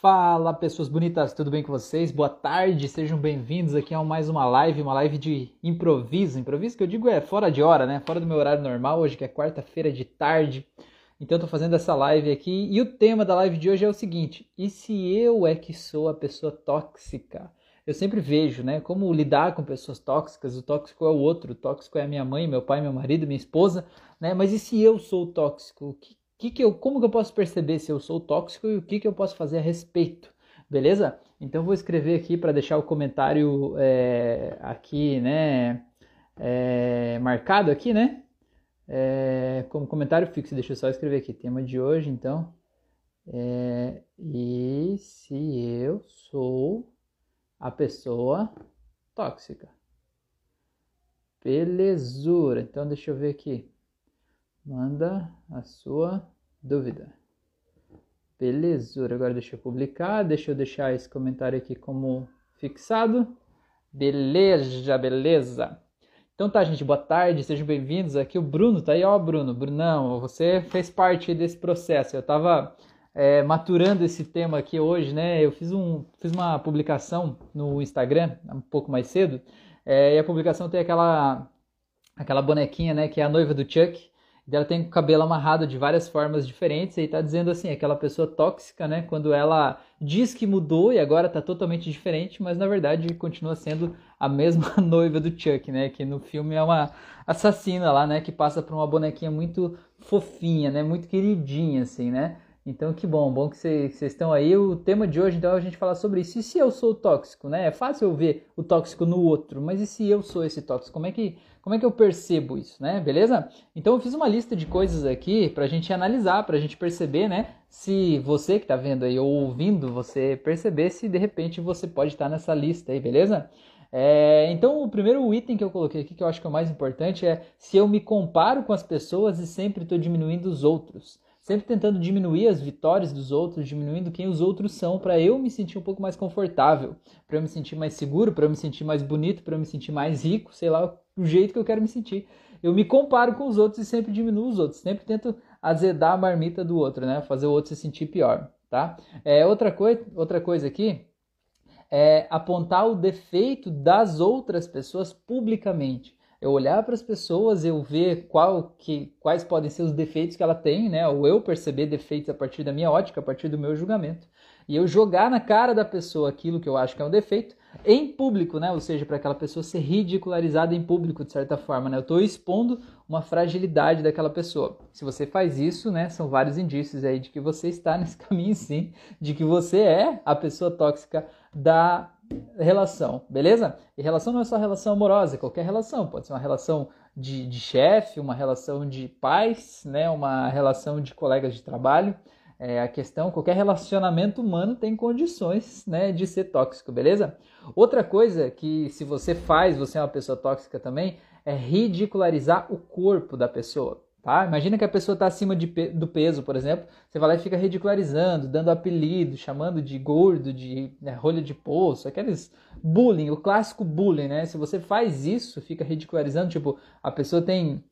Fala pessoas bonitas, tudo bem com vocês? Boa tarde, sejam bem-vindos aqui a mais uma live, uma live de improviso. Improviso que eu digo é fora de hora, né? Fora do meu horário normal, hoje que é quarta-feira de tarde. Então eu tô fazendo essa live aqui e o tema da live de hoje é o seguinte: e se eu é que sou a pessoa tóxica? Eu sempre vejo, né, como lidar com pessoas tóxicas. O tóxico é o outro, o tóxico é a minha mãe, meu pai, meu marido, minha esposa, né? Mas e se eu sou o tóxico? O que que que eu, como que eu posso perceber se eu sou tóxico e o que, que eu posso fazer a respeito? Beleza? Então vou escrever aqui para deixar o comentário é, aqui, né? É, marcado aqui, né? É, como comentário fixo. Deixa eu só escrever aqui. Tema de hoje, então. É, e se eu sou a pessoa tóxica? Belezura. Então deixa eu ver aqui manda a sua dúvida. Belezura, agora deixa eu publicar, deixa eu deixar esse comentário aqui como fixado. Beleza, beleza. Então tá, gente, boa tarde, sejam bem-vindos. Aqui o Bruno, tá aí, ó, Bruno. Brunão, você fez parte desse processo. Eu tava é, maturando esse tema aqui hoje, né? Eu fiz, um, fiz uma publicação no Instagram um pouco mais cedo, é, e a publicação tem aquela, aquela bonequinha, né, que é a noiva do Chuck. Ela tem o cabelo amarrado de várias formas diferentes e tá dizendo assim, aquela pessoa tóxica, né? Quando ela diz que mudou e agora tá totalmente diferente, mas na verdade continua sendo a mesma noiva do Chuck, né? Que no filme é uma assassina lá, né? Que passa por uma bonequinha muito fofinha, né? Muito queridinha, assim, né? Então, que bom, bom que vocês estão aí. O tema de hoje, então, é a gente falar sobre isso. E se eu sou tóxico, né? É fácil eu ver o tóxico no outro, mas e se eu sou esse tóxico? Como é que, como é que eu percebo isso, né? Beleza? Então, eu fiz uma lista de coisas aqui pra gente analisar, pra gente perceber, né? Se você que tá vendo aí ou ouvindo, você perceber se de repente você pode estar nessa lista aí, beleza? É, então, o primeiro item que eu coloquei aqui, que eu acho que é o mais importante, é se eu me comparo com as pessoas e sempre estou diminuindo os outros sempre tentando diminuir as vitórias dos outros, diminuindo quem os outros são, para eu me sentir um pouco mais confortável, para eu me sentir mais seguro, para eu me sentir mais bonito, para eu me sentir mais rico, sei lá, o jeito que eu quero me sentir. Eu me comparo com os outros e sempre diminuo os outros, sempre tento azedar a marmita do outro, né? Fazer o outro se sentir pior, tá? É, outra, coi outra coisa aqui é apontar o defeito das outras pessoas publicamente eu olhar para as pessoas, eu ver qual que, quais podem ser os defeitos que ela tem, né? Ou eu perceber defeitos a partir da minha ótica, a partir do meu julgamento. E eu jogar na cara da pessoa aquilo que eu acho que é um defeito em público, né? Ou seja, para aquela pessoa ser ridicularizada em público, de certa forma, né? Eu estou expondo uma fragilidade daquela pessoa. Se você faz isso, né? São vários indícios aí de que você está nesse caminho, sim, de que você é a pessoa tóxica da relação, beleza? E relação não é só relação amorosa, é qualquer relação, pode ser uma relação de, de chefe, uma relação de pais, né? Uma relação de colegas de trabalho. É, a questão, qualquer relacionamento humano tem condições né, de ser tóxico, beleza? Outra coisa que se você faz, você é uma pessoa tóxica também, é ridicularizar o corpo da pessoa. Tá? Imagina que a pessoa está acima de, do peso, por exemplo, você vai lá e fica ridicularizando, dando apelido, chamando de gordo, de né, rolha de poço, aqueles bullying, o clássico bullying, né? Se você faz isso, fica ridicularizando, tipo, a pessoa tem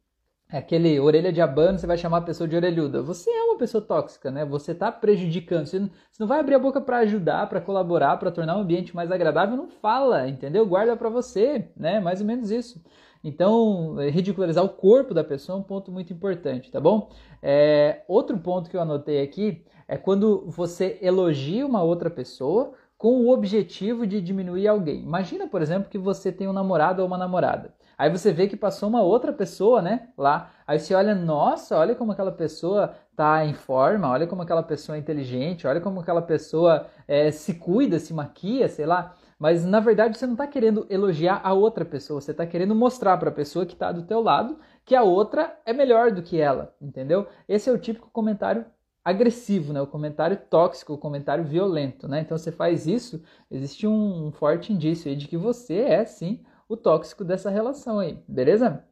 aquele orelha de abano, você vai chamar a pessoa de orelhuda. Você é uma pessoa tóxica, né? Você está prejudicando. Você não, você não vai abrir a boca para ajudar, para colaborar, para tornar o ambiente mais agradável. Não fala, entendeu? Guarda para você, né? Mais ou menos isso. Então, é, ridicularizar o corpo da pessoa é um ponto muito importante, tá bom? É, outro ponto que eu anotei aqui é quando você elogia uma outra pessoa com o objetivo de diminuir alguém. Imagina, por exemplo, que você tem um namorado ou uma namorada. Aí você vê que passou uma outra pessoa, né, lá. Aí você olha, nossa, olha como aquela pessoa tá em forma, olha como aquela pessoa é inteligente, olha como aquela pessoa é, se cuida, se maquia, sei lá. Mas na verdade você não está querendo elogiar a outra pessoa, você está querendo mostrar para a pessoa que está do teu lado que a outra é melhor do que ela, entendeu? Esse é o típico comentário agressivo, né? O comentário tóxico, o comentário violento, né? Então você faz isso, existe um forte indício aí de que você é sim o tóxico dessa relação aí, beleza?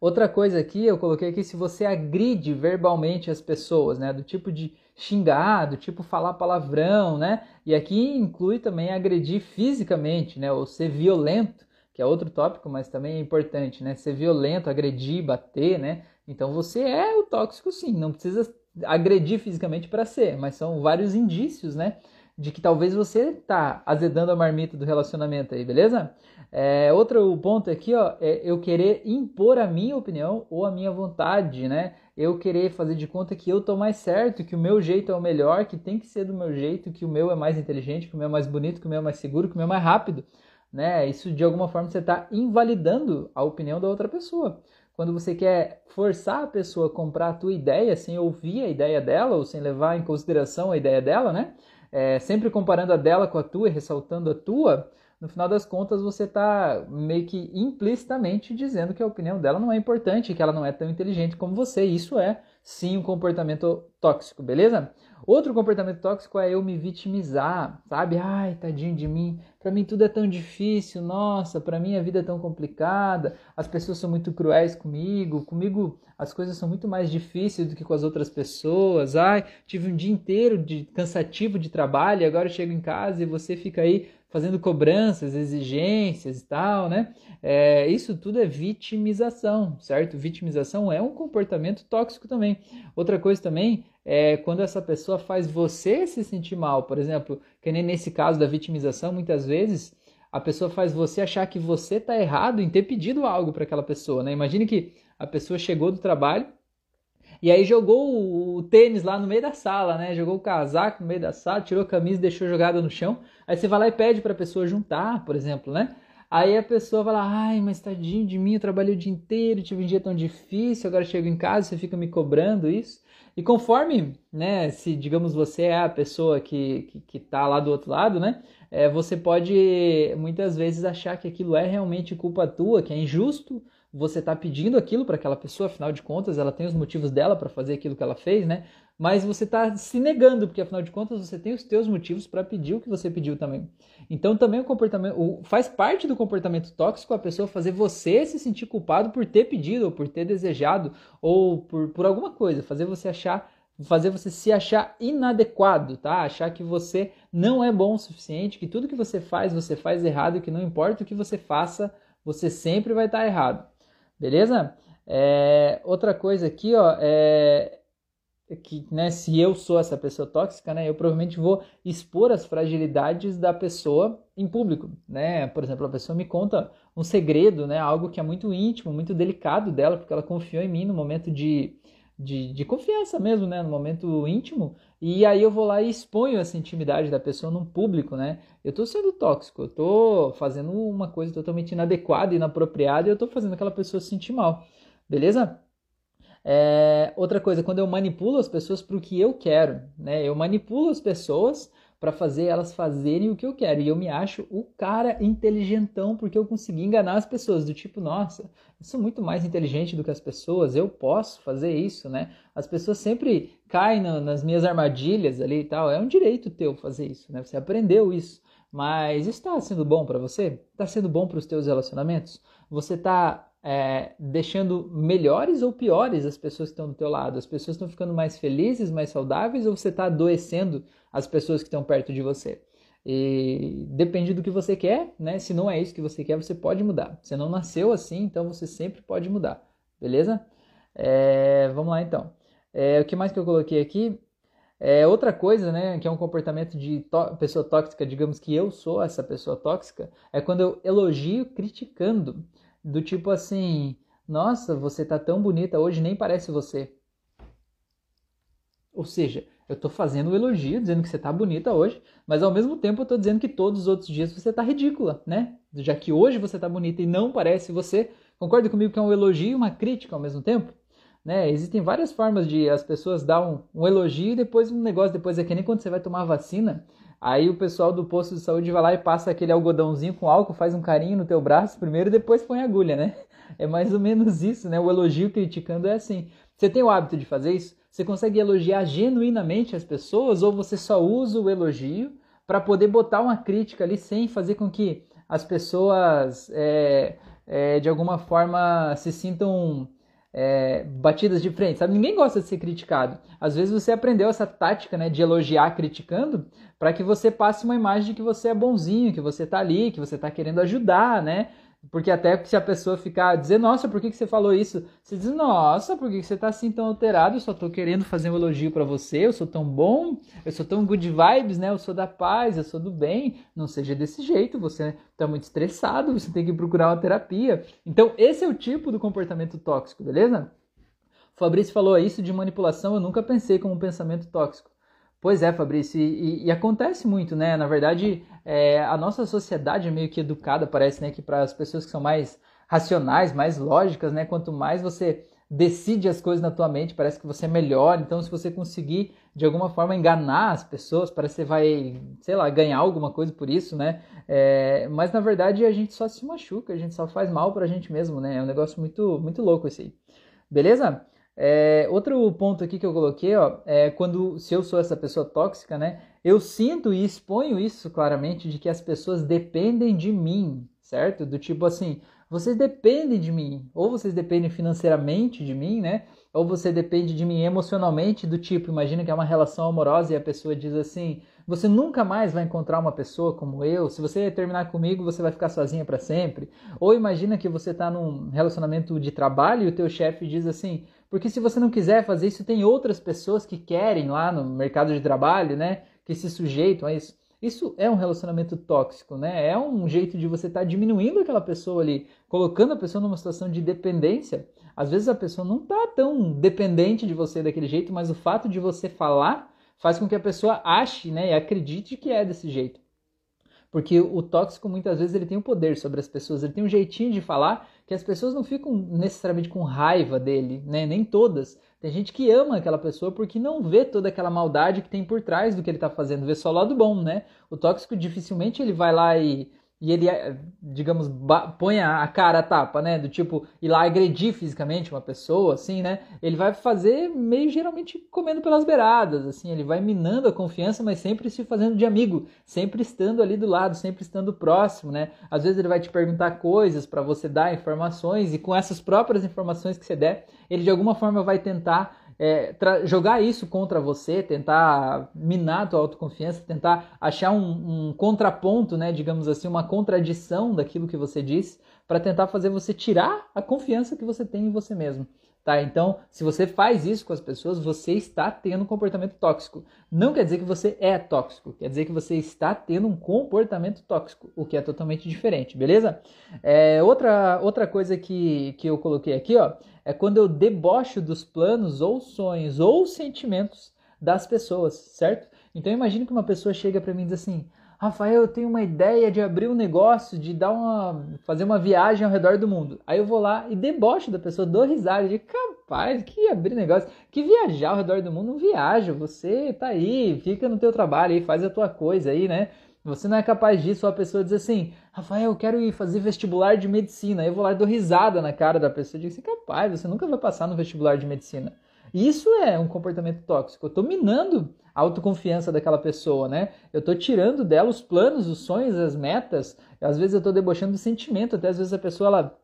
Outra coisa aqui, eu coloquei aqui se você agride verbalmente as pessoas, né? Do tipo de xingar, do tipo falar palavrão, né? E aqui inclui também agredir fisicamente, né? Ou ser violento, que é outro tópico, mas também é importante, né? Ser violento, agredir, bater, né? Então você é o tóxico sim, não precisa agredir fisicamente para ser, mas são vários indícios, né? De que talvez você tá azedando a marmita do relacionamento aí, beleza? É, outro ponto aqui, ó, é eu querer impor a minha opinião ou a minha vontade, né? Eu querer fazer de conta que eu tô mais certo, que o meu jeito é o melhor, que tem que ser do meu jeito, que o meu é mais inteligente, que o meu é mais bonito, que o meu é mais seguro, que o meu é mais rápido, né? Isso de alguma forma você está invalidando a opinião da outra pessoa. Quando você quer forçar a pessoa a comprar a tua ideia sem ouvir a ideia dela ou sem levar em consideração a ideia dela, né? É, sempre comparando a dela com a tua e ressaltando a tua, no final das contas você está meio que implicitamente dizendo que a opinião dela não é importante, que ela não é tão inteligente como você. Isso é sim um comportamento tóxico, beleza? Outro comportamento tóxico é eu me vitimizar, sabe? Ai, tadinho de mim. Para mim tudo é tão difícil. Nossa, para mim a vida é tão complicada. As pessoas são muito cruéis comigo. Comigo as coisas são muito mais difíceis do que com as outras pessoas. Ai, tive um dia inteiro de cansativo de trabalho, e agora eu chego em casa e você fica aí fazendo cobranças, exigências e tal, né? É, isso tudo é vitimização, certo? Vitimização é um comportamento tóxico também. Outra coisa também é quando essa pessoa faz você se sentir mal, por exemplo, que nem nesse caso da vitimização, muitas vezes a pessoa faz você achar que você está errado em ter pedido algo para aquela pessoa, né? Imagine que a pessoa chegou do trabalho e aí jogou o tênis lá no meio da sala, né? Jogou o casaco no meio da sala, tirou a camisa deixou jogada no chão. Aí você vai lá e pede para a pessoa juntar, por exemplo, né? Aí a pessoa vai lá, ai, mas tadinho de mim, eu trabalhei o dia inteiro, tive um dia tão difícil, agora chego em casa, você fica me cobrando isso. E conforme, né, se digamos você é a pessoa que, que, que tá lá do outro lado, né, é, você pode muitas vezes achar que aquilo é realmente culpa tua, que é injusto, você está pedindo aquilo para aquela pessoa, afinal de contas, ela tem os motivos dela para fazer aquilo que ela fez, né? Mas você está se negando, porque afinal de contas você tem os teus motivos para pedir o que você pediu também. Então também o comportamento, o, faz parte do comportamento tóxico a pessoa fazer você se sentir culpado por ter pedido, ou por ter desejado, ou por, por alguma coisa, fazer você achar fazer você se achar inadequado, tá? Achar que você não é bom o suficiente, que tudo que você faz, você faz errado, e que não importa o que você faça, você sempre vai estar errado. Beleza? É, outra coisa aqui, ó, é que, né, se eu sou essa pessoa tóxica, né, eu provavelmente vou expor as fragilidades da pessoa em público, né? Por exemplo, a pessoa me conta um segredo, né, algo que é muito íntimo, muito delicado dela, porque ela confiou em mim no momento de, de, de confiança mesmo, né, no momento íntimo, e aí eu vou lá e exponho essa intimidade da pessoa num público, né? Eu estou sendo tóxico, eu estou fazendo uma coisa totalmente inadequada, inapropriada e eu estou fazendo aquela pessoa se sentir mal, beleza? É, outra coisa, quando eu manipulo as pessoas para o que eu quero, né? Eu manipulo as pessoas para fazer elas fazerem o que eu quero. E eu me acho o cara inteligentão porque eu consegui enganar as pessoas, do tipo, nossa, eu sou muito mais inteligente do que as pessoas, eu posso fazer isso, né? As pessoas sempre caem no, nas minhas armadilhas ali e tal. É um direito teu fazer isso, né? Você aprendeu isso. Mas está sendo bom para você? Está sendo bom para os teus relacionamentos? Você está é, deixando melhores ou piores as pessoas que estão do teu lado? As pessoas estão ficando mais felizes, mais saudáveis ou você está adoecendo as pessoas que estão perto de você? E depende do que você quer, né? Se não é isso que você quer, você pode mudar. Você não nasceu assim, então você sempre pode mudar, beleza? É, vamos lá então. É, o que mais que eu coloquei aqui? É, outra coisa, né, que é um comportamento de pessoa tóxica, digamos que eu sou essa pessoa tóxica, é quando eu elogio criticando do tipo assim: Nossa, você tá tão bonita hoje, nem parece você. Ou seja, eu estou fazendo um elogio, dizendo que você tá bonita hoje, mas ao mesmo tempo eu estou dizendo que todos os outros dias você tá ridícula, né? Já que hoje você tá bonita e não parece você. Concorda comigo que é um elogio e uma crítica ao mesmo tempo? Né? Existem várias formas de as pessoas dar um, um elogio e depois um negócio, depois é que nem quando você vai tomar vacina, Aí o pessoal do posto de saúde vai lá e passa aquele algodãozinho com álcool, faz um carinho no teu braço primeiro e depois põe agulha, né? É mais ou menos isso, né? O elogio criticando é assim. Você tem o hábito de fazer isso? Você consegue elogiar genuinamente as pessoas ou você só usa o elogio para poder botar uma crítica ali sem fazer com que as pessoas é, é, de alguma forma se sintam é, batidas de frente, sabe? Ninguém gosta de ser criticado. Às vezes você aprendeu essa tática, né, de elogiar criticando, para que você passe uma imagem de que você é bonzinho, que você tá ali, que você tá querendo ajudar, né? Porque até se a pessoa ficar dizer, nossa, por que, que você falou isso? Você diz, nossa, por que, que você tá assim tão alterado? Eu só tô querendo fazer um elogio para você, eu sou tão bom, eu sou tão good vibes, né? Eu sou da paz, eu sou do bem. Não seja desse jeito, você tá muito estressado, você tem que procurar uma terapia. Então, esse é o tipo do comportamento tóxico, beleza? Fabrício falou isso de manipulação, eu nunca pensei como um pensamento tóxico. Pois é, Fabrício, e, e, e, acontece muito, né? Na verdade, é, a nossa sociedade é meio que educada, parece, né? Que para as pessoas que são mais racionais, mais lógicas, né? Quanto mais você decide as coisas na tua mente, parece que você é melhor. Então, se você conseguir de alguma forma enganar as pessoas, parece que você vai, sei lá, ganhar alguma coisa por isso, né? É, mas na verdade a gente só se machuca, a gente só faz mal pra gente mesmo, né? É um negócio muito, muito louco esse aí. Beleza? É, outro ponto aqui que eu coloquei, ó, é quando se eu sou essa pessoa tóxica, né? Eu sinto e exponho isso claramente de que as pessoas dependem de mim, certo? Do tipo assim, vocês dependem de mim, ou vocês dependem financeiramente de mim, né? Ou você depende de mim emocionalmente, do tipo, imagina que é uma relação amorosa e a pessoa diz assim: você nunca mais vai encontrar uma pessoa como eu. Se você terminar comigo, você vai ficar sozinha para sempre. Ou imagina que você está num relacionamento de trabalho e o teu chefe diz assim: porque se você não quiser fazer isso, tem outras pessoas que querem lá no mercado de trabalho, né? Que se sujeitam a isso. Isso é um relacionamento tóxico, né? É um jeito de você estar tá diminuindo aquela pessoa ali, colocando a pessoa numa situação de dependência. Às vezes a pessoa não está tão dependente de você daquele jeito, mas o fato de você falar faz com que a pessoa ache, né, e acredite que é desse jeito. Porque o tóxico muitas vezes ele tem o um poder sobre as pessoas, ele tem um jeitinho de falar que as pessoas não ficam necessariamente com raiva dele, né? Nem todas. Tem gente que ama aquela pessoa porque não vê toda aquela maldade que tem por trás do que ele está fazendo, vê só o lado bom, né? O tóxico dificilmente ele vai lá e e ele, eh, digamos, põe a cara a tapa, né? Do tipo, ir lá agredir fisicamente uma pessoa, assim, né? Ele vai fazer meio geralmente comendo pelas beiradas, assim, ele vai minando a confiança, mas sempre se fazendo de amigo, sempre estando ali do lado, sempre estando próximo, né? Às vezes ele vai te perguntar coisas para você dar informações, e com essas próprias informações que você der, ele de alguma forma vai tentar é, jogar isso contra você, tentar minar a tua autoconfiança, tentar achar um, um, contraponto, né, digamos assim, uma contradição daquilo que você diz, para tentar fazer você tirar a confiança que você tem em você mesmo. Tá? Então, se você faz isso com as pessoas, você está tendo um comportamento tóxico. Não quer dizer que você é tóxico, quer dizer que você está tendo um comportamento tóxico, o que é totalmente diferente, beleza? É, outra, outra coisa que, que eu coloquei aqui, ó, é quando eu debocho dos planos ou sonhos ou sentimentos das pessoas, certo? Então imagine que uma pessoa chega para mim e diz assim: Rafael, eu tenho uma ideia de abrir um negócio, de dar uma, fazer uma viagem ao redor do mundo. Aí eu vou lá e debocho da pessoa, dou risada, de capaz, que abrir negócio, que viajar ao redor do mundo, não viaja, você tá aí, fica no teu trabalho aí, faz a tua coisa aí, né? Você não é capaz disso, a pessoa diz assim, Rafael, eu quero ir fazer vestibular de medicina. Aí eu vou lá e dou risada na cara da pessoa digo, é capaz, você nunca vai passar no vestibular de medicina. Isso é um comportamento tóxico. Eu estou minando a autoconfiança daquela pessoa, né? Eu estou tirando dela os planos, os sonhos, as metas. Às vezes eu estou debochando do sentimento, até às vezes a pessoa ela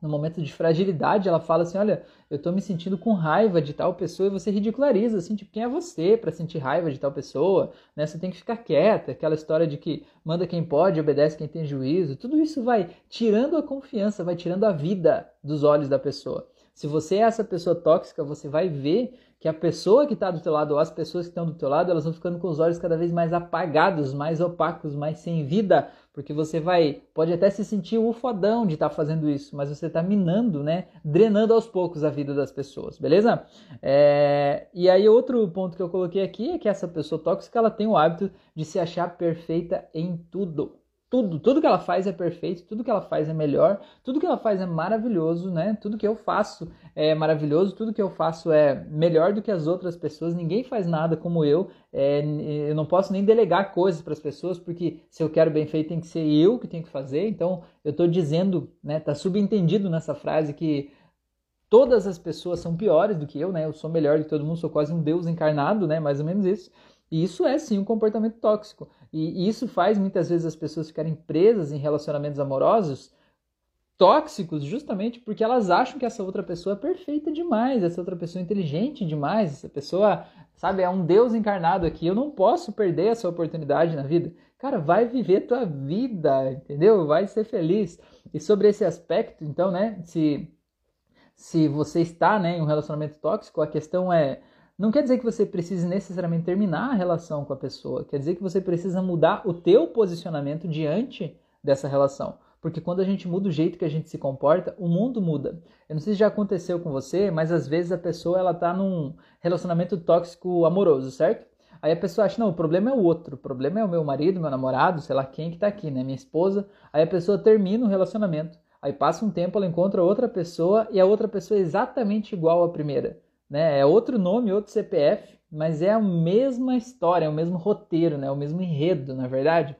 no momento de fragilidade, ela fala assim: Olha, eu tô me sentindo com raiva de tal pessoa, e você ridiculariza, assim, tipo, quem é você para sentir raiva de tal pessoa? Né? Você tem que ficar quieta, aquela história de que manda quem pode, obedece quem tem juízo. Tudo isso vai tirando a confiança, vai tirando a vida dos olhos da pessoa. Se você é essa pessoa tóxica, você vai ver que a pessoa que está do teu lado ou as pessoas que estão do teu lado, elas vão ficando com os olhos cada vez mais apagados, mais opacos, mais sem vida, porque você vai, pode até se sentir o fodão de estar tá fazendo isso, mas você está minando, né, drenando aos poucos a vida das pessoas, beleza? É... E aí outro ponto que eu coloquei aqui é que essa pessoa tóxica, ela tem o hábito de se achar perfeita em tudo tudo, tudo que ela faz é perfeito, tudo que ela faz é melhor, tudo que ela faz é maravilhoso, né? Tudo que eu faço é maravilhoso, tudo que eu faço é melhor do que as outras pessoas. Ninguém faz nada como eu. É, eu não posso nem delegar coisas para as pessoas, porque se eu quero bem feito tem que ser eu que tenho que fazer. Então eu estou dizendo, né? Tá subentendido nessa frase que todas as pessoas são piores do que eu, né? Eu sou melhor do que todo mundo, sou quase um deus encarnado, né? Mais ou menos isso. E isso é sim um comportamento tóxico. E, isso faz muitas vezes as pessoas ficarem presas em relacionamentos amorosos tóxicos justamente porque elas acham que essa outra pessoa é perfeita demais, essa outra pessoa é inteligente demais, essa pessoa, sabe, é um Deus encarnado aqui. Eu não posso perder essa oportunidade na vida. Cara, vai viver tua vida, entendeu? Vai ser feliz. E sobre esse aspecto, então, né, se se você está, né, em um relacionamento tóxico, a questão é não quer dizer que você precise necessariamente terminar a relação com a pessoa, quer dizer que você precisa mudar o teu posicionamento diante dessa relação. Porque quando a gente muda o jeito que a gente se comporta, o mundo muda. Eu não sei se já aconteceu com você, mas às vezes a pessoa ela tá num relacionamento tóxico amoroso, certo? Aí a pessoa acha, não, o problema é o outro, o problema é o meu marido, meu namorado, sei lá quem que tá aqui, né? Minha esposa. Aí a pessoa termina o relacionamento. Aí passa um tempo, ela encontra outra pessoa e a outra pessoa é exatamente igual à primeira. Né? É outro nome, outro CPF, mas é a mesma história, é o mesmo roteiro, né? É o mesmo enredo, na verdade.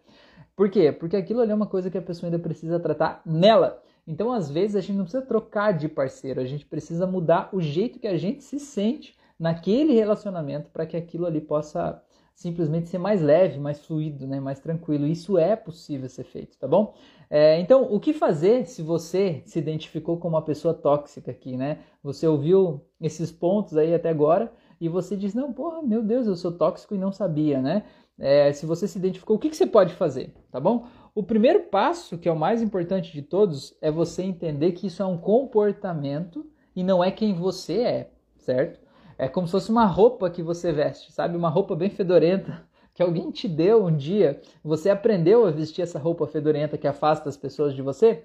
Por quê? Porque aquilo ali é uma coisa que a pessoa ainda precisa tratar nela. Então, às vezes, a gente não precisa trocar de parceiro, a gente precisa mudar o jeito que a gente se sente naquele relacionamento para que aquilo ali possa simplesmente ser mais leve, mais fluido, né? mais tranquilo. Isso é possível ser feito, tá bom? É, então, o que fazer se você se identificou como uma pessoa tóxica aqui, né? Você ouviu esses pontos aí até agora e você diz, não, porra, meu Deus, eu sou tóxico e não sabia, né? é, se você se identificou, o que, que você pode fazer, tá bom? O primeiro passo, que é o mais importante de todos, é você entender que isso é um comportamento e não é quem você é, certo? É como se fosse uma roupa que você veste, sabe? Uma roupa bem fedorenta que alguém te deu um dia. Você aprendeu a vestir essa roupa fedorenta que afasta as pessoas de você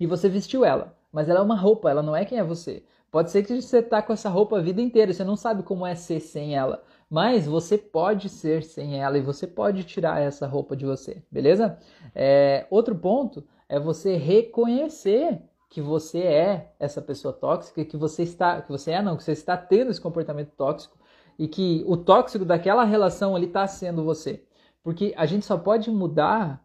e você vestiu ela. Mas ela é uma roupa, ela não é quem é você. Pode ser que você tá com essa roupa a vida inteira, você não sabe como é ser sem ela. Mas você pode ser sem ela e você pode tirar essa roupa de você, beleza? É, outro ponto é você reconhecer que você é essa pessoa tóxica, que você está, que você é não, que você está tendo esse comportamento tóxico e que o tóxico daquela relação ali está sendo você. Porque a gente só pode mudar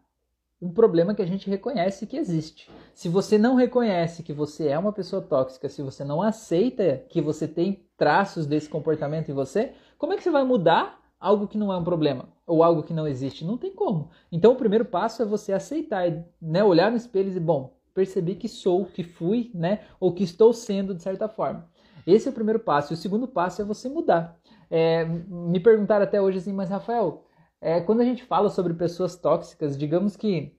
um problema que a gente reconhece que existe. Se você não reconhece que você é uma pessoa tóxica, se você não aceita que você tem traços desse comportamento em você, como é que você vai mudar algo que não é um problema ou algo que não existe? Não tem como. Então o primeiro passo é você aceitar, né, olhar no espelho e dizer, bom, percebi que sou, que fui, né, ou que estou sendo de certa forma. Esse é o primeiro passo. E o segundo passo é você mudar. É, me perguntaram até hoje assim, mas Rafael, é, quando a gente fala sobre pessoas tóxicas, digamos que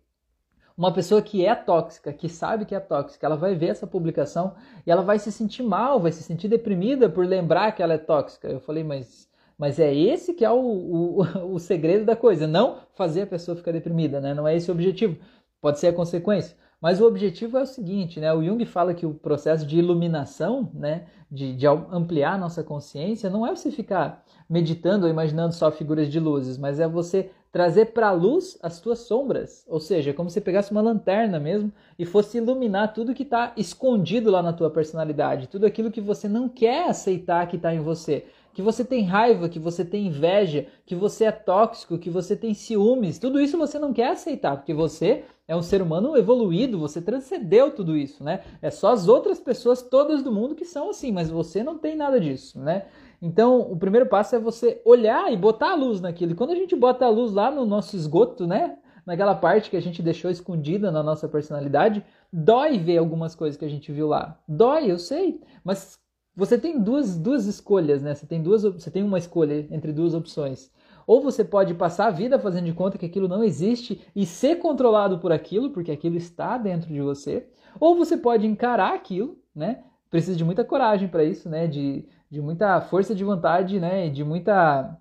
uma pessoa que é tóxica, que sabe que é tóxica, ela vai ver essa publicação e ela vai se sentir mal, vai se sentir deprimida por lembrar que ela é tóxica. Eu falei, mas, mas é esse que é o, o, o segredo da coisa, não fazer a pessoa ficar deprimida, né? Não é esse o objetivo. Pode ser a consequência. Mas o objetivo é o seguinte, né? O Jung fala que o processo de iluminação, né, de, de ampliar nossa consciência, não é você ficar meditando ou imaginando só figuras de luzes, mas é você trazer para a luz as tuas sombras. Ou seja, é como se pegasse uma lanterna mesmo e fosse iluminar tudo que está escondido lá na tua personalidade, tudo aquilo que você não quer aceitar que está em você que você tem raiva, que você tem inveja, que você é tóxico, que você tem ciúmes, tudo isso você não quer aceitar, porque você é um ser humano evoluído, você transcendeu tudo isso, né? É só as outras pessoas todas do mundo que são assim, mas você não tem nada disso, né? Então, o primeiro passo é você olhar e botar a luz naquilo. E quando a gente bota a luz lá no nosso esgoto, né? Naquela parte que a gente deixou escondida na nossa personalidade, dói ver algumas coisas que a gente viu lá. Dói, eu sei, mas você tem duas, duas escolhas, né? Você tem, duas, você tem uma escolha entre duas opções. Ou você pode passar a vida fazendo de conta que aquilo não existe e ser controlado por aquilo, porque aquilo está dentro de você. Ou você pode encarar aquilo, né? Precisa de muita coragem para isso, né? De, de muita força de vontade, né? De muita,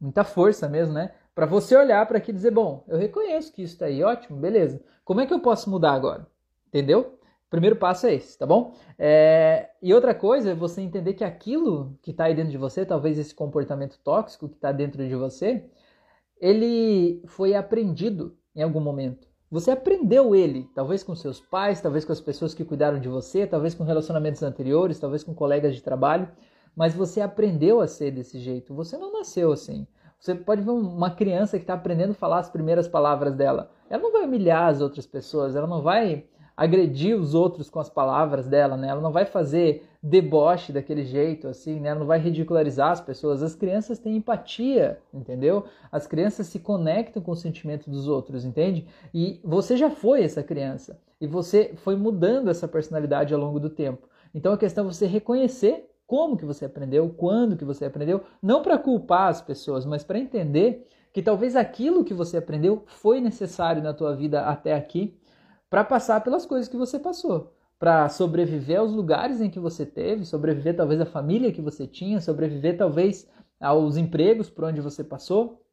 muita força mesmo, né? Para você olhar para aqui e dizer, bom, eu reconheço que isso está aí, ótimo, beleza. Como é que eu posso mudar agora? Entendeu? Primeiro passo é esse, tá bom? É... E outra coisa é você entender que aquilo que está aí dentro de você, talvez esse comportamento tóxico que está dentro de você, ele foi aprendido em algum momento. Você aprendeu ele, talvez com seus pais, talvez com as pessoas que cuidaram de você, talvez com relacionamentos anteriores, talvez com colegas de trabalho, mas você aprendeu a ser desse jeito. Você não nasceu assim. Você pode ver uma criança que está aprendendo a falar as primeiras palavras dela. Ela não vai humilhar as outras pessoas, ela não vai agredir os outros com as palavras dela, né? Ela não vai fazer deboche daquele jeito, assim, né? Ela não vai ridicularizar as pessoas. As crianças têm empatia, entendeu? As crianças se conectam com o sentimento dos outros, entende? E você já foi essa criança. E você foi mudando essa personalidade ao longo do tempo. Então a questão é você reconhecer como que você aprendeu, quando que você aprendeu, não para culpar as pessoas, mas para entender que talvez aquilo que você aprendeu foi necessário na tua vida até aqui para passar pelas coisas que você passou, para sobreviver aos lugares em que você teve, sobreviver talvez à família que você tinha, sobreviver talvez aos empregos por onde você passou,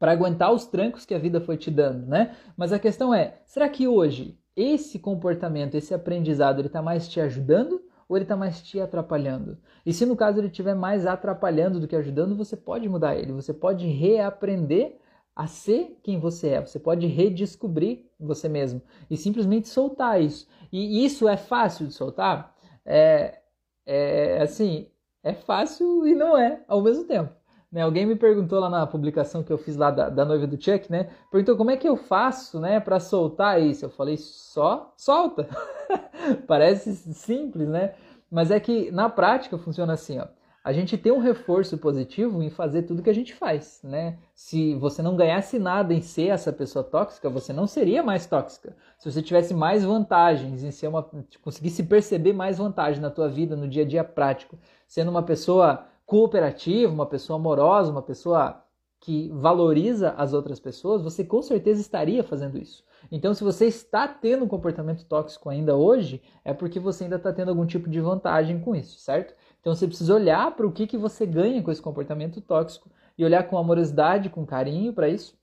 para aguentar os trancos que a vida foi te dando, né? Mas a questão é, será que hoje esse comportamento, esse aprendizado, ele está mais te ajudando ou ele está mais te atrapalhando? E se no caso ele estiver mais atrapalhando do que ajudando, você pode mudar ele, você pode reaprender a ser quem você é, você pode redescobrir você mesmo e simplesmente soltar isso. E isso é fácil de soltar? É, é assim, é fácil e não é ao mesmo tempo. Né? Alguém me perguntou lá na publicação que eu fiz lá da, da noiva do Chuck, né? Perguntou como é que eu faço, né, para soltar isso. Eu falei só solta. Parece simples, né? Mas é que na prática funciona assim, ó. A gente tem um reforço positivo em fazer tudo que a gente faz, né? Se você não ganhasse nada em ser essa pessoa tóxica, você não seria mais tóxica. Se você tivesse mais vantagens em ser uma conseguisse perceber mais vantagem na tua vida no dia a dia prático, sendo uma pessoa cooperativa, uma pessoa amorosa, uma pessoa que valoriza as outras pessoas, você com certeza estaria fazendo isso. Então, se você está tendo um comportamento tóxico ainda hoje, é porque você ainda está tendo algum tipo de vantagem com isso, certo? Então, você precisa olhar para o que, que você ganha com esse comportamento tóxico e olhar com amorosidade, com carinho para isso,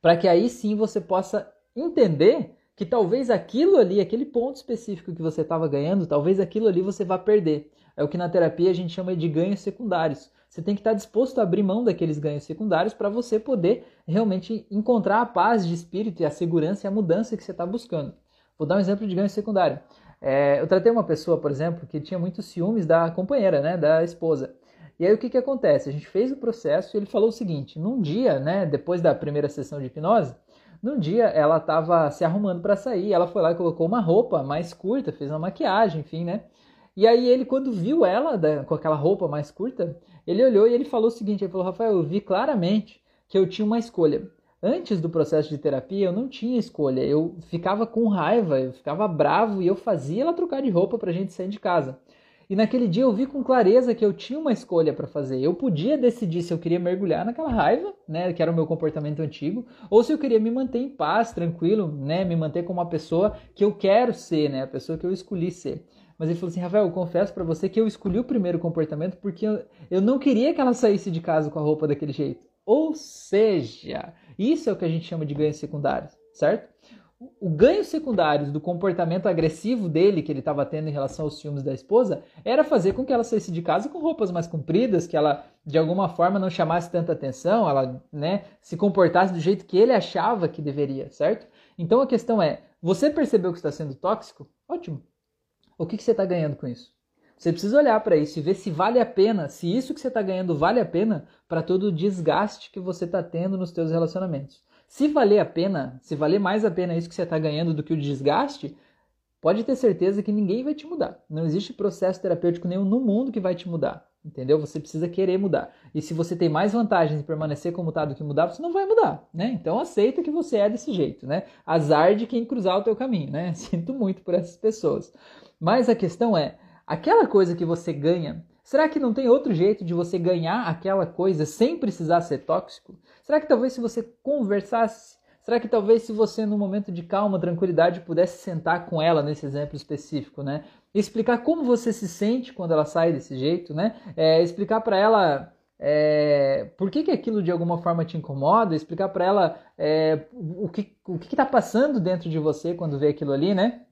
para que aí sim você possa entender que talvez aquilo ali, aquele ponto específico que você estava ganhando, talvez aquilo ali você vá perder. É o que na terapia a gente chama de ganhos secundários. Você tem que estar disposto a abrir mão daqueles ganhos secundários para você poder realmente encontrar a paz de espírito e a segurança e a mudança que você está buscando. Vou dar um exemplo de ganho secundário. É, eu tratei uma pessoa, por exemplo, que tinha muitos ciúmes da companheira, né, da esposa. E aí o que, que acontece? A gente fez o processo e ele falou o seguinte: num dia, né, depois da primeira sessão de hipnose, num dia ela estava se arrumando para sair, ela foi lá e colocou uma roupa mais curta, fez uma maquiagem, enfim, né? E aí ele, quando viu ela da, com aquela roupa mais curta, ele olhou e ele falou o seguinte, ele falou, Rafael, eu vi claramente que eu tinha uma escolha. Antes do processo de terapia, eu não tinha escolha. Eu ficava com raiva, eu ficava bravo e eu fazia ela trocar de roupa pra gente sair de casa. E naquele dia eu vi com clareza que eu tinha uma escolha para fazer. Eu podia decidir se eu queria mergulhar naquela raiva, né, que era o meu comportamento antigo, ou se eu queria me manter em paz, tranquilo, né, me manter como uma pessoa que eu quero ser, né, a pessoa que eu escolhi ser. Mas ele falou assim: Rafael, eu confesso para você que eu escolhi o primeiro comportamento porque eu, eu não queria que ela saísse de casa com a roupa daquele jeito. Ou seja, isso é o que a gente chama de ganhos secundários, certo? O ganho secundário do comportamento agressivo dele, que ele estava tendo em relação aos ciúmes da esposa, era fazer com que ela saísse de casa com roupas mais compridas, que ela de alguma forma não chamasse tanta atenção, ela né, se comportasse do jeito que ele achava que deveria, certo? Então a questão é: você percebeu que está sendo tóxico? Ótimo. O que, que você está ganhando com isso? Você precisa olhar para isso e ver se vale a pena, se isso que você está ganhando vale a pena para todo o desgaste que você está tendo nos seus relacionamentos. Se valer a pena, se valer mais a pena isso que você está ganhando do que o desgaste, pode ter certeza que ninguém vai te mudar. Não existe processo terapêutico nenhum no mundo que vai te mudar. Entendeu? Você precisa querer mudar. E se você tem mais vantagens em permanecer como está do que mudar, você não vai mudar, né? Então aceita que você é desse jeito, né? Azar de quem cruzar o teu caminho, né? Sinto muito por essas pessoas. Mas a questão é, aquela coisa que você ganha, será que não tem outro jeito de você ganhar aquela coisa sem precisar ser tóxico? Será que talvez se você conversasse, será que talvez se você no momento de calma, tranquilidade, pudesse sentar com ela nesse exemplo específico, né? Explicar como você se sente quando ela sai desse jeito, né? É, explicar para ela é, por que, que aquilo de alguma forma te incomoda, explicar para ela é, o que o que está passando dentro de você quando vê aquilo ali, né?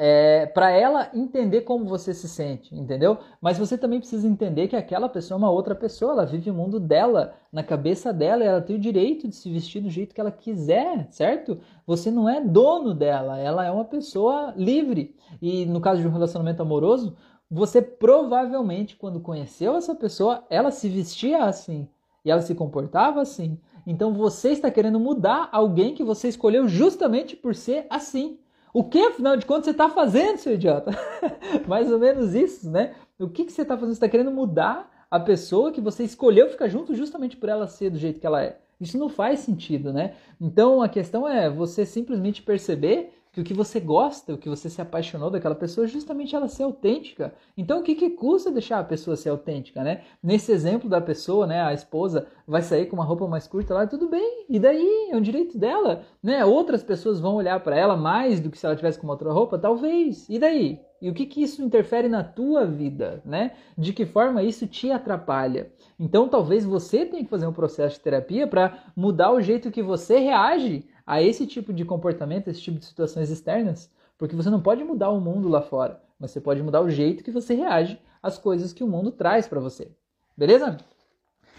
É, para ela entender como você se sente, entendeu? Mas você também precisa entender que aquela pessoa é uma outra pessoa, ela vive o mundo dela, na cabeça dela, ela tem o direito de se vestir do jeito que ela quiser, certo? Você não é dono dela, ela é uma pessoa livre. E no caso de um relacionamento amoroso, você provavelmente, quando conheceu essa pessoa, ela se vestia assim e ela se comportava assim. Então você está querendo mudar alguém que você escolheu justamente por ser assim. O que, afinal de contas, você está fazendo, seu idiota? Mais ou menos isso, né? O que, que você está fazendo? Você está querendo mudar a pessoa que você escolheu ficar junto justamente por ela ser do jeito que ela é. Isso não faz sentido, né? Então a questão é você simplesmente perceber que o que você gosta, o que você se apaixonou daquela pessoa, justamente ela ser autêntica. Então, o que, que custa deixar a pessoa ser autêntica, né? Nesse exemplo da pessoa, né, a esposa vai sair com uma roupa mais curta lá, tudo bem, e daí? É um direito dela, né? Outras pessoas vão olhar para ela mais do que se ela tivesse com uma outra roupa, talvez, e daí? E o que, que isso interfere na tua vida, né? De que forma isso te atrapalha? Então, talvez você tenha que fazer um processo de terapia para mudar o jeito que você reage a esse tipo de comportamento, esse tipo de situações externas, porque você não pode mudar o mundo lá fora, mas você pode mudar o jeito que você reage às coisas que o mundo traz para você. Beleza?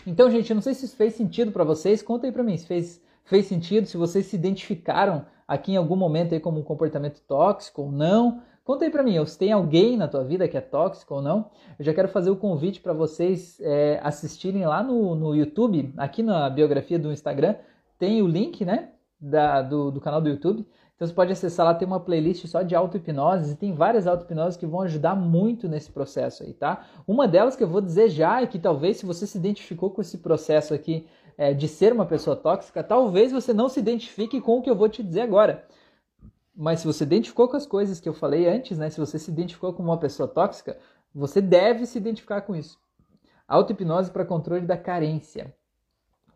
Então, gente, eu não sei se isso fez sentido para vocês, conta aí para mim se fez, fez sentido, se vocês se identificaram aqui em algum momento aí como um comportamento tóxico ou não. Conta aí para mim, se tem alguém na tua vida que é tóxico ou não. Eu já quero fazer o convite para vocês é, assistirem lá no, no YouTube, aqui na biografia do Instagram, tem o link, né? Da, do, do canal do YouTube. Então você pode acessar lá, tem uma playlist só de auto-hipnose e tem várias auto-hipnoses que vão ajudar muito nesse processo aí, tá? Uma delas que eu vou dizer já é que talvez se você se identificou com esse processo aqui é, de ser uma pessoa tóxica, talvez você não se identifique com o que eu vou te dizer agora. Mas se você identificou com as coisas que eu falei antes, né? Se você se identificou como uma pessoa tóxica, você deve se identificar com isso. Auto-hipnose para controle da carência.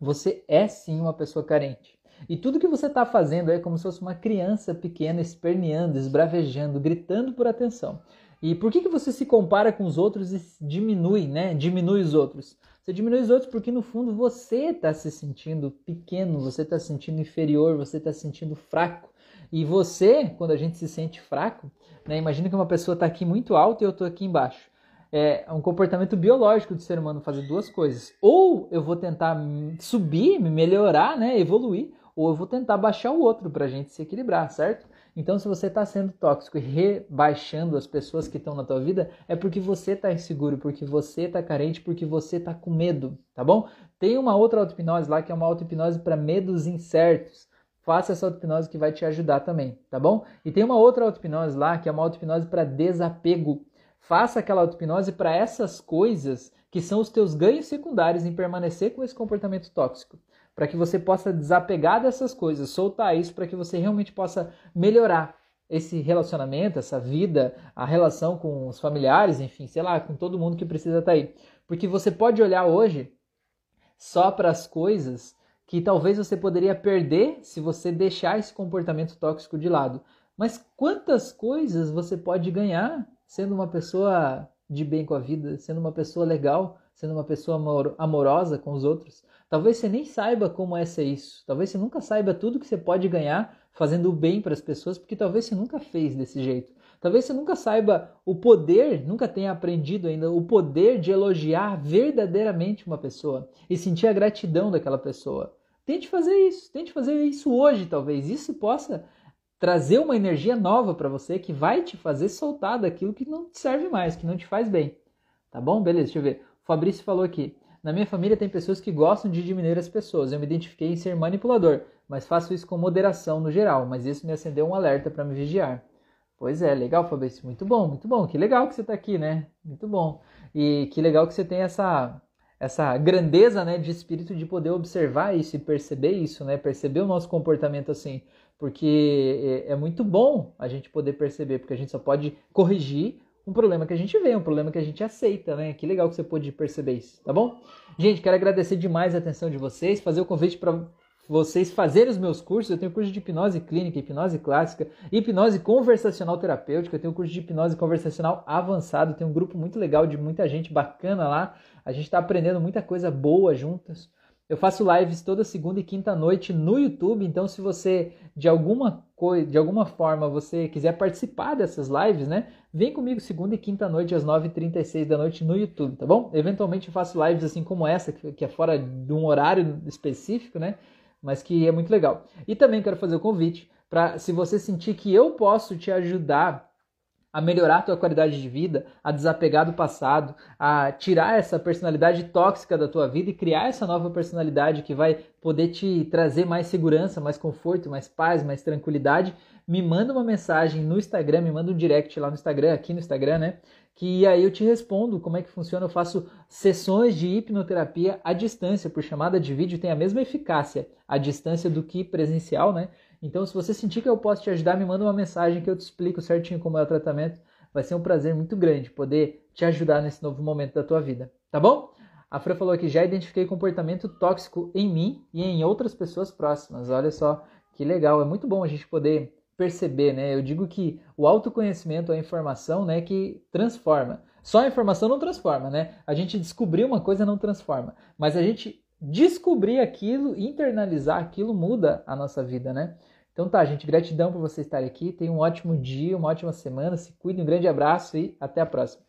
Você é sim uma pessoa carente. E tudo que você está fazendo é como se fosse uma criança pequena esperneando, esbravejando, gritando por atenção. E por que, que você se compara com os outros e diminui, né? Diminui os outros. Você diminui os outros porque no fundo você está se sentindo pequeno, você está se sentindo inferior, você está se sentindo fraco. E você, quando a gente se sente fraco, né? Imagina que uma pessoa está aqui muito alta e eu estou aqui embaixo é um comportamento biológico do ser humano fazer duas coisas. Ou eu vou tentar subir, me melhorar, né, evoluir, ou eu vou tentar baixar o outro para a gente se equilibrar, certo? Então, se você está sendo tóxico e rebaixando as pessoas que estão na tua vida, é porque você está inseguro, porque você está carente, porque você está com medo, tá bom? Tem uma outra auto-hipnose lá que é uma auto-hipnose para medos incertos. Faça essa auto-hipnose que vai te ajudar também, tá bom? E tem uma outra auto-hipnose lá que é uma auto-hipnose para desapego. Faça aquela auto-hipnose para essas coisas que são os teus ganhos secundários em permanecer com esse comportamento tóxico para que você possa desapegar dessas coisas, soltar isso para que você realmente possa melhorar esse relacionamento, essa vida, a relação com os familiares, enfim, sei lá, com todo mundo que precisa estar tá aí. Porque você pode olhar hoje só para as coisas que talvez você poderia perder se você deixar esse comportamento tóxico de lado. Mas quantas coisas você pode ganhar sendo uma pessoa de bem com a vida, sendo uma pessoa legal, sendo uma pessoa amor amorosa com os outros? Talvez você nem saiba como é ser isso. Talvez você nunca saiba tudo que você pode ganhar fazendo o bem para as pessoas, porque talvez você nunca fez desse jeito. Talvez você nunca saiba o poder, nunca tenha aprendido ainda o poder de elogiar verdadeiramente uma pessoa e sentir a gratidão daquela pessoa. Tente fazer isso, tente fazer isso hoje, talvez isso possa trazer uma energia nova para você que vai te fazer soltar daquilo que não te serve mais, que não te faz bem. Tá bom? Beleza, deixa eu ver. Fabrício falou aqui. Na minha família tem pessoas que gostam de diminuir as pessoas. Eu me identifiquei em ser manipulador, mas faço isso com moderação no geral. Mas isso me acendeu um alerta para me vigiar. Pois é, legal, Fabrício. Muito bom, muito bom. Que legal que você está aqui, né? Muito bom. E que legal que você tem essa essa grandeza, né, de espírito de poder observar isso e perceber isso, né? Perceber o nosso comportamento assim, porque é, é muito bom a gente poder perceber, porque a gente só pode corrigir um problema que a gente vê, um problema que a gente aceita, né? Que legal que você pôde perceber isso, tá bom? Gente, quero agradecer demais a atenção de vocês, fazer o convite para vocês fazerem os meus cursos. Eu tenho curso de hipnose clínica, hipnose clássica, hipnose conversacional terapêutica, eu tenho curso de hipnose conversacional avançado, tem um grupo muito legal de muita gente bacana lá. A gente está aprendendo muita coisa boa juntas. Eu faço lives toda segunda e quinta noite no YouTube, então se você de alguma coisa, de alguma forma você quiser participar dessas lives, né? Vem comigo segunda e quinta noite às 9h36 da noite no YouTube, tá bom? Eventualmente eu faço lives assim como essa, que é fora de um horário específico, né? Mas que é muito legal. E também quero fazer o convite para se você sentir que eu posso te ajudar a melhorar a tua qualidade de vida, a desapegar do passado, a tirar essa personalidade tóxica da tua vida e criar essa nova personalidade que vai poder te trazer mais segurança, mais conforto, mais paz, mais tranquilidade, me manda uma mensagem no Instagram, me manda um direct lá no Instagram, aqui no Instagram, né? Que aí eu te respondo como é que funciona. Eu faço sessões de hipnoterapia à distância, por chamada de vídeo, tem a mesma eficácia à distância do que presencial, né? Então, se você sentir que eu posso te ajudar, me manda uma mensagem que eu te explico certinho como é o tratamento. Vai ser um prazer muito grande poder te ajudar nesse novo momento da tua vida, tá bom? A Fran falou aqui, já identifiquei comportamento tóxico em mim e em outras pessoas próximas. Olha só que legal, é muito bom a gente poder perceber, né? Eu digo que o autoconhecimento, a informação, né, que transforma. Só a informação não transforma, né? A gente descobrir uma coisa não transforma, mas a gente descobrir aquilo, internalizar aquilo muda a nossa vida, né? Então tá, gente, gratidão por você estar aqui. Tenha um ótimo dia, uma ótima semana. Se cuide, um grande abraço e até a próxima.